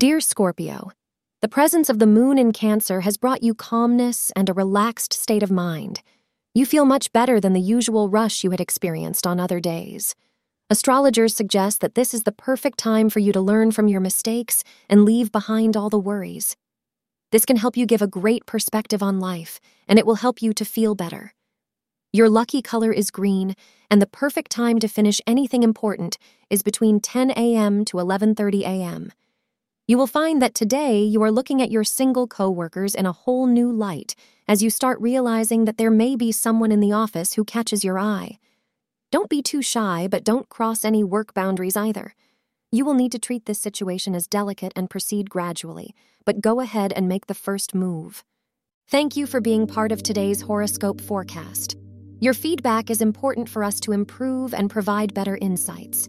Dear Scorpio, the presence of the moon in Cancer has brought you calmness and a relaxed state of mind. You feel much better than the usual rush you had experienced on other days. Astrologers suggest that this is the perfect time for you to learn from your mistakes and leave behind all the worries. This can help you give a great perspective on life, and it will help you to feel better. Your lucky color is green, and the perfect time to finish anything important is between 10 a.m. to 11:30 a.m. You will find that today you are looking at your single coworkers in a whole new light as you start realizing that there may be someone in the office who catches your eye. Don't be too shy, but don't cross any work boundaries either. You will need to treat this situation as delicate and proceed gradually, but go ahead and make the first move. Thank you for being part of today's horoscope forecast. Your feedback is important for us to improve and provide better insights.